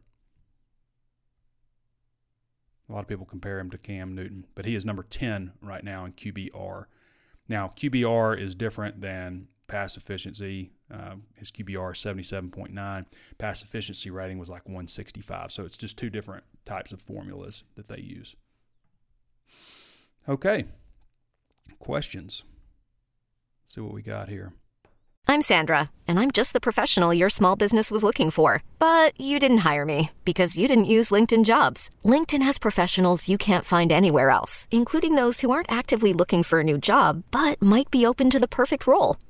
A lot of people compare him to Cam Newton, but he is number 10 right now in QBR. Now, QBR is different than pass efficiency. Uh, his QBR 77.9. Pass efficiency rating was like 165. So it's just two different types of formulas that they use. Okay. Questions. see what we got here. I'm Sandra, and I'm just the professional your small business was looking for. But you didn't hire me because you didn't use LinkedIn jobs. LinkedIn has professionals you can't find anywhere else, including those who aren't actively looking for a new job but might be open to the perfect role,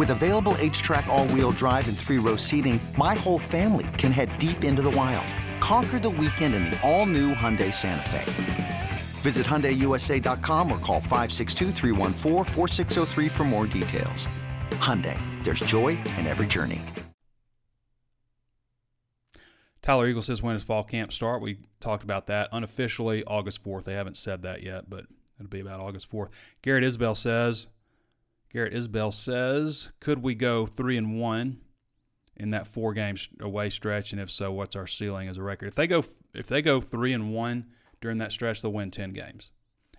With available H-Track all-wheel drive and three-row seating, my whole family can head deep into the wild. Conquer the weekend in the all-new Hyundai Santa Fe. Visit HyundaiUSA.com or call 562 for more details. Hyundai, there's joy in every journey. Tyler Eagle says, when does fall camp start? We talked about that unofficially August 4th. They haven't said that yet, but it'll be about August 4th. Garrett Isbell says, Garrett Isbell says, could we go three and one in that four game away stretch? And if so, what's our ceiling as a record? If they go, if they go three and one, during that stretch, they'll win 10 games.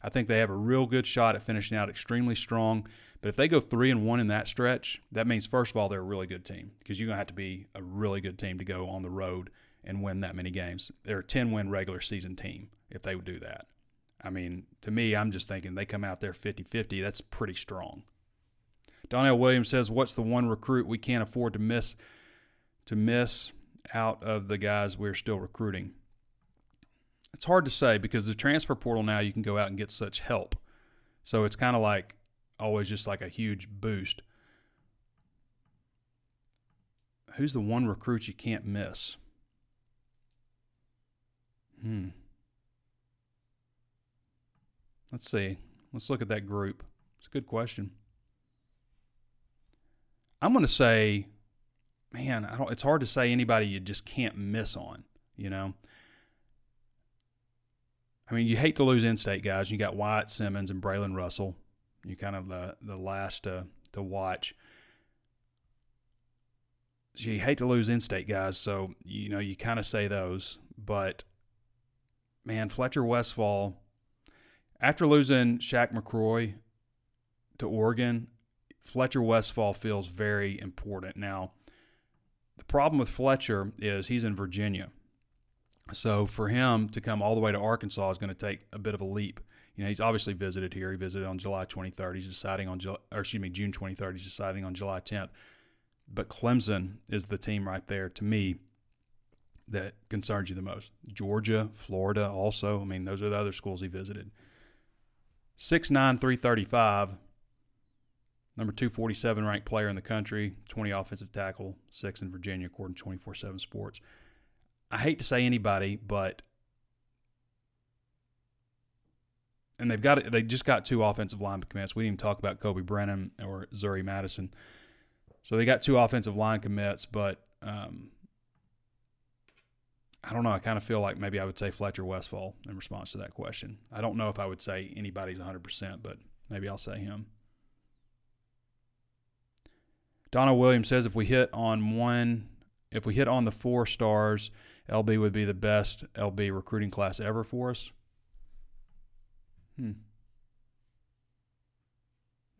I think they have a real good shot at finishing out extremely strong. But if they go three and one in that stretch, that means first of all they're a really good team because you're gonna have to be a really good team to go on the road and win that many games. They're a 10 win regular season team if they would do that. I mean, to me, I'm just thinking they come out there 50 50. That's pretty strong. Donnell Williams says, What's the one recruit we can't afford to miss to miss out of the guys we're still recruiting? it's hard to say because the transfer portal now you can go out and get such help. So it's kind of like always just like a huge boost. Who's the one recruit you can't miss? Hmm. Let's see. Let's look at that group. It's a good question. I'm going to say, man, I don't. It's hard to say anybody you just can't miss on. You know, I mean, you hate to lose in-state guys. You got Wyatt Simmons and Braylon Russell. You kind of the the last to to watch. So you hate to lose in-state guys, so you know you kind of say those. But man, Fletcher Westfall, after losing Shaq McCroy to Oregon, Fletcher Westfall feels very important. Now, the problem with Fletcher is he's in Virginia. So for him to come all the way to Arkansas is going to take a bit of a leap. You know, he's obviously visited here. He visited on July 23rd. He's deciding on, or excuse me, June 23rd. He's deciding on July 10th. But Clemson is the team right there to me that concerns you the most. Georgia, Florida, also. I mean, those are the other schools he visited. 6'9", 335, number 247 ranked player in the country, 20 offensive tackle, six in Virginia, according to 24 7 Sports. I hate to say anybody, but and they've got they just got two offensive line commits. We didn't even talk about Kobe Brennan or Zuri Madison. So they got two offensive line commits, but um, I don't know. I kind of feel like maybe I would say Fletcher Westfall in response to that question. I don't know if I would say anybody's 100%, but maybe I'll say him. Donald Williams says if we hit on one, if we hit on the four stars, LB would be the best LB recruiting class ever for us. Hmm.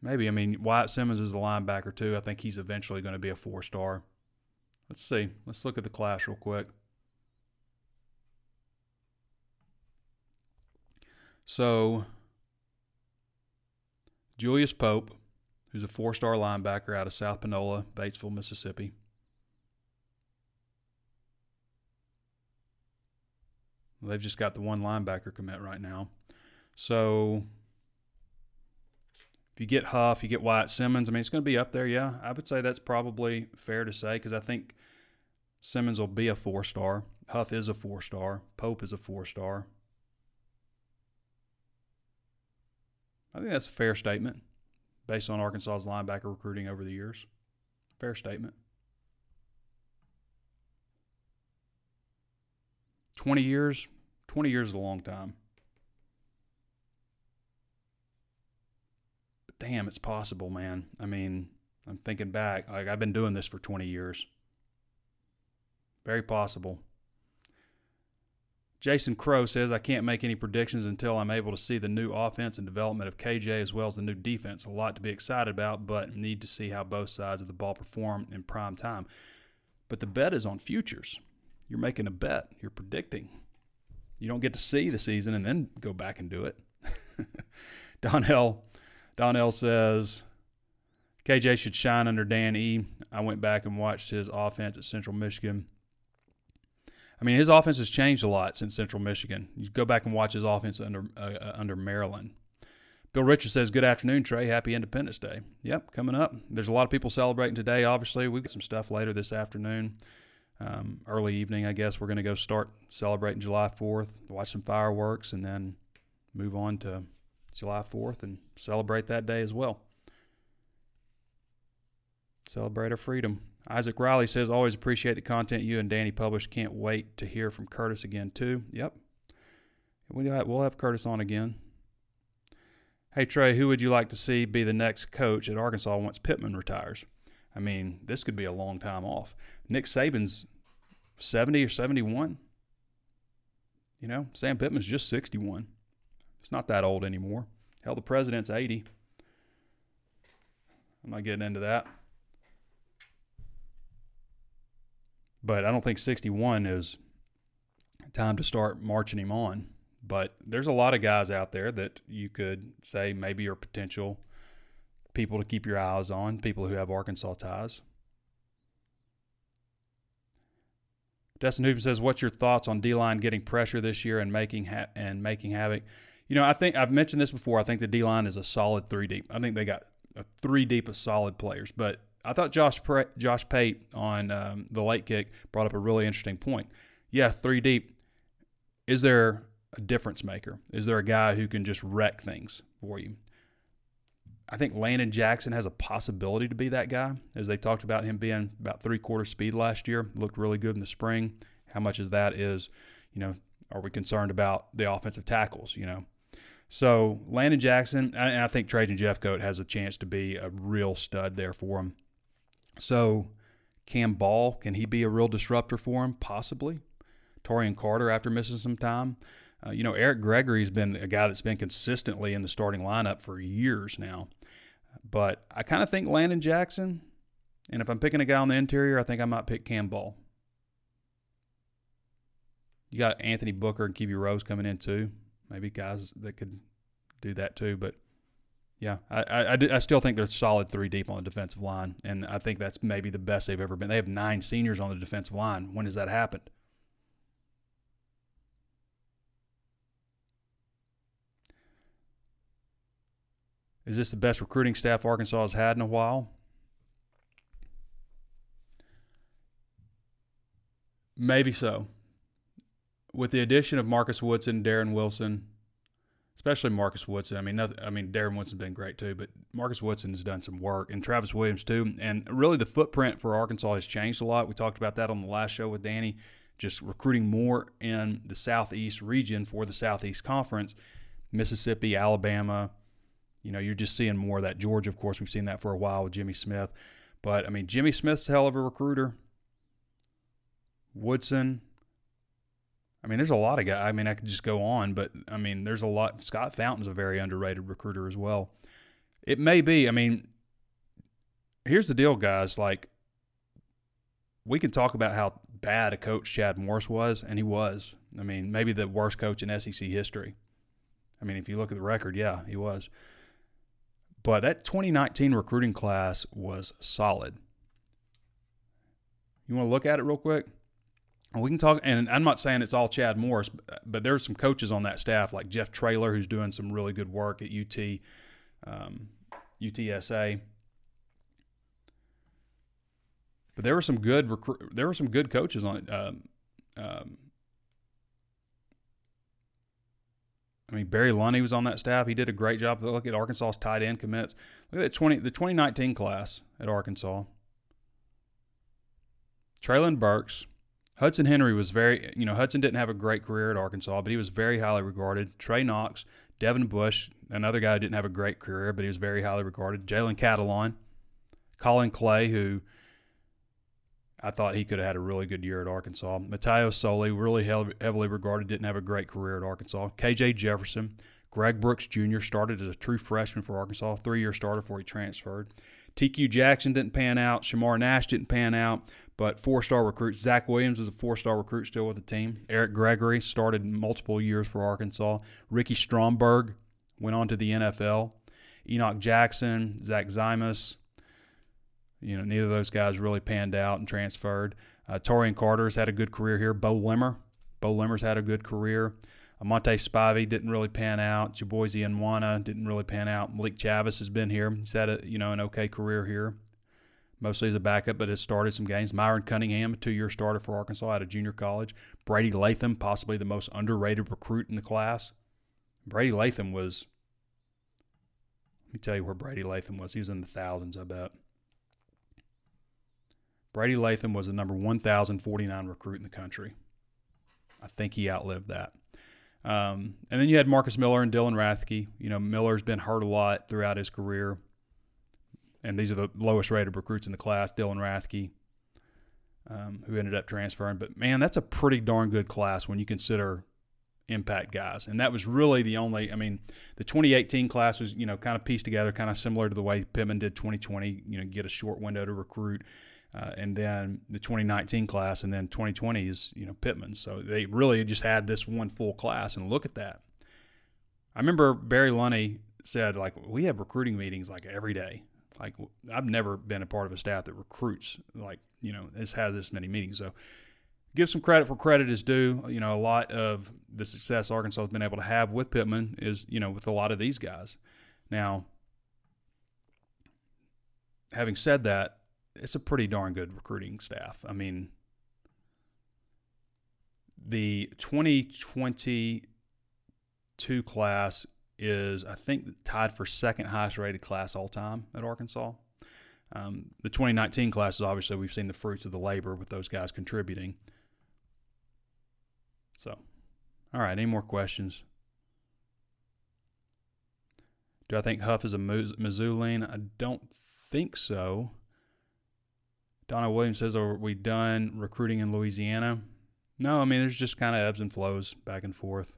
Maybe. I mean, Wyatt Simmons is a linebacker too. I think he's eventually going to be a four star. Let's see. Let's look at the class real quick. So, Julius Pope, who's a four star linebacker out of South Panola, Batesville, Mississippi. They've just got the one linebacker commit right now. So if you get Huff, you get Wyatt Simmons. I mean, it's going to be up there. Yeah, I would say that's probably fair to say because I think Simmons will be a four star. Huff is a four star. Pope is a four star. I think that's a fair statement based on Arkansas's linebacker recruiting over the years. Fair statement. 20 years, 20 years is a long time. But damn, it's possible, man. I mean, I'm thinking back. Like I've been doing this for 20 years. Very possible. Jason Crow says, I can't make any predictions until I'm able to see the new offense and development of KJ as well as the new defense. A lot to be excited about, but need to see how both sides of the ball perform in prime time. But the bet is on futures. You're making a bet, you're predicting. You don't get to see the season and then go back and do it. Donnell, Donnell says, KJ should shine under Dan E. I went back and watched his offense at Central Michigan. I mean, his offense has changed a lot since Central Michigan. You go back and watch his offense under uh, uh, under Maryland. Bill Richards says, "Good afternoon, Trey. Happy Independence Day." Yep, coming up. There's a lot of people celebrating today. Obviously, we've got some stuff later this afternoon, um, early evening. I guess we're going to go start celebrating July 4th, watch some fireworks, and then move on to July 4th and celebrate that day as well. Celebrate our freedom. Isaac Riley says, always appreciate the content you and Danny publish. Can't wait to hear from Curtis again, too. Yep. We'll have Curtis on again. Hey, Trey, who would you like to see be the next coach at Arkansas once Pittman retires? I mean, this could be a long time off. Nick Saban's 70 or 71. You know, Sam Pittman's just 61. It's not that old anymore. Hell, the president's 80. I'm not getting into that. But I don't think 61 is time to start marching him on. But there's a lot of guys out there that you could say maybe are potential people to keep your eyes on, people who have Arkansas ties. Destin Hooper says, "What's your thoughts on D line getting pressure this year and making ha- and making havoc?" You know, I think I've mentioned this before. I think the D line is a solid three deep. I think they got a three deep of solid players, but I thought Josh Josh Pate on um, the late kick brought up a really interesting point. Yeah, three deep. Is there a difference maker? Is there a guy who can just wreck things for you? I think Landon Jackson has a possibility to be that guy, as they talked about him being about three quarter speed last year. Looked really good in the spring. How much of that is, you know, are we concerned about the offensive tackles? You know, so Landon Jackson, and I think Trajan Jeffcoat has a chance to be a real stud there for him. So, Cam Ball, can he be a real disruptor for him? Possibly. Taurean Carter, after missing some time. Uh, you know, Eric Gregory's been a guy that's been consistently in the starting lineup for years now. But I kind of think Landon Jackson, and if I'm picking a guy on the interior, I think I might pick Cam Ball. You got Anthony Booker and Kiwi Rose coming in too. Maybe guys that could do that too. But yeah, I, I, I, still think they're solid three deep on the defensive line, and I think that's maybe the best they've ever been. They have nine seniors on the defensive line. When has that happened? Is this the best recruiting staff Arkansas has had in a while? Maybe so. With the addition of Marcus Woodson, Deron Wilson, especially Marcus Woodson. I mean, nothing, I mean, Darren Woodson's been great too, but Marcus Woodson has done some work, and Travis Williams too. And really, the footprint for Arkansas has changed a lot. We talked about that on the last show with Danny, just recruiting more in the Southeast region for the Southeast Conference, Mississippi, Alabama. You know, you're just seeing more of that. Georgia, of course, we've seen that for a while with Jimmy Smith. But I mean, Jimmy Smith's a hell of a recruiter. Woodson, I mean, there's a lot of guys. I mean, I could just go on, but I mean, there's a lot. Scott Fountain's a very underrated recruiter as well. It may be. I mean, here's the deal, guys. Like, we can talk about how bad a coach Chad Morris was, and he was. I mean, maybe the worst coach in SEC history. I mean, if you look at the record, yeah, he was. But that 2019 recruiting class was solid. You want to look at it real quick? We can talk, and I'm not saying it's all Chad Morris, but there's some coaches on that staff like Jeff Traylor, who's doing some really good work at UT, um, UTSA. But there were some good recru- there were some good coaches on it. Um, um, I mean, Barry Lunney was on that staff. He did a great job. Look at Arkansas's tight end commits. Look at that 20, the 2019 class at Arkansas. Treylon Burks, Hudson Henry was very, you know, Hudson didn't have a great career at Arkansas, but he was very highly regarded. Trey Knox, Devin Bush, another guy who didn't have a great career, but he was very highly regarded. Jalen Catalon, Colin Clay, who I thought he could have had a really good year at Arkansas. Mataio Soli, really heavily regarded, didn't have a great career at Arkansas. KJ Jefferson, Greg Brooks Jr. started as a true freshman for Arkansas, three year starter before he transferred. TQ Jackson didn't pan out. Shamar Nash didn't pan out, but four star recruits. Zach Williams was a four star recruit still with the team. Eric Gregory started multiple years for Arkansas. Ricky Stromberg went on to the NFL. Enoch Jackson, Zach Zimos. You know, neither of those guys really panned out and transferred. Uh, Taurean Carter's had a good career here. Beaux Limmer. Beaux Limmer's had a good career. Monte Spivey didn't really pan out. Chibozie Unwana didn't really pan out. Malik Chavis has been here. He's had a you know an okay career here, mostly as a backup, but has started some games. Myron Cunningham, a two-year starter for Arkansas out of junior college. Brady Latham, possibly the most underrated recruit in the class. Brady Latham was. Let me tell you where Brady Latham was. He was in the thousands, I bet. Brady Latham was the number 1,049 recruit in the country. I think he outlived that. Um, and then you had Marcus Miller and Dylan Rathke. You know, Miller's been hurt a lot throughout his career. And these are the lowest rated recruits in the class, Dylan Rathke, um, who ended up transferring. But man, that's a pretty darn good class when you consider impact guys. And that was really the only, I mean, the 2018 class was, you know, kind of pieced together, kind of similar to the way Pittman did 2020, you know, get a short window to recruit uh, and then the 2019 class, and then 2020 is you know Pittman. So they really just had this one full class, and look at that. I remember Barry Lunney said like we have recruiting meetings like every day. Like I've never been a part of a staff that recruits like you know has had this many meetings. So give some credit for credit is due. You know a lot of the success Arkansas has been able to have with Pittman is you know with a lot of these guys. Now, having said that, it's a pretty darn good recruiting staff. I mean, the 2022 class is, I think, tied for second highest rated class all time at Arkansas. Um, the 2019 class is obviously we've seen the fruits of the labor with those guys contributing. So, all right, any more questions? Do I think Huff is a Missoulian? I don't think so. Donna Williams says, Are we done recruiting in Louisiana? No, I mean, there's just kind of ebbs and flows back and forth.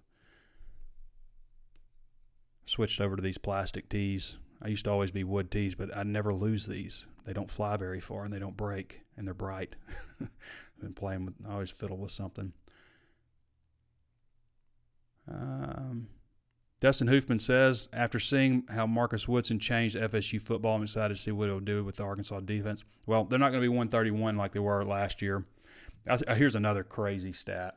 Switched over to these plastic tees. I used to always be wood tees, but I never lose these. They don't fly very far and they don't break, and they're bright. I've been playing with, I always fiddle with something. Um, Dustin Hoofman says, after seeing how Marcus Woodson changed FSU football, I'm excited to see what he'll do with the Arkansas defense. Well, they're not going to be 131 like they were last year. Here's another crazy stat.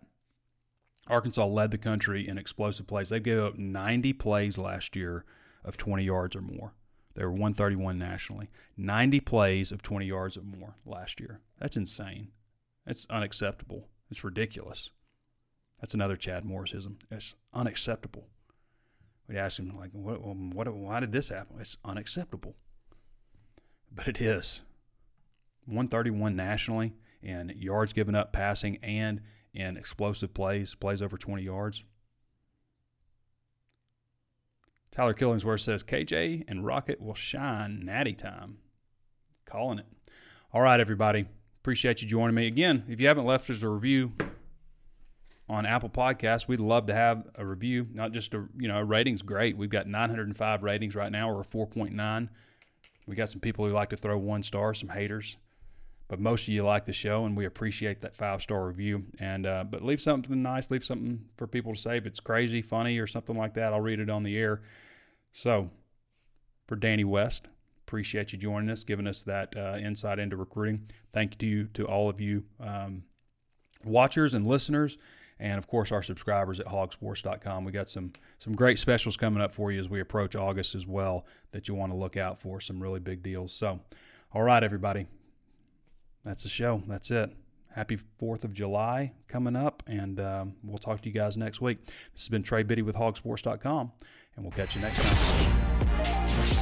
Arkansas led the country in explosive plays. They gave up 90 plays last year of 20 yards or more. They were 131 nationally. 90 plays of 20 yards or more last year. That's insane. That's unacceptable. It's ridiculous. That's another Chad Morrisism. It's unacceptable. We'd ask him like, what, what, why did this happen? It's unacceptable. But it is. 131 nationally in yards given up passing and in explosive plays, plays over 20 yards. Tyler Killingsworth says KJ and Rocket will shine natty time. Calling it. All right, everybody. Appreciate you joining me. Again, if you haven't left us a review, on Apple Podcasts. We'd love to have a review, not just a you know a rating's great. We've got 905 ratings right now, or a 4.9. We got some people who like to throw one star, some haters, but most of you like the show, and we appreciate that five star review. And uh, but leave something nice, leave something for people to say. If it's crazy, funny, or something like that, I'll read it on the air. So for Danny West, appreciate you joining us, giving us that uh, insight into recruiting. Thank you to all of you um, watchers and listeners and of course our subscribers at hawgsports.com. We got some some great specials coming up for you as we approach August as well that you want to look out for. Some really big deals. So, all right, everybody, that's the show. That's it. Happy Fourth of July coming up, and um, we'll talk to you guys next week. This has been Trey Biddy with hawgsports.com, and we'll catch you next time.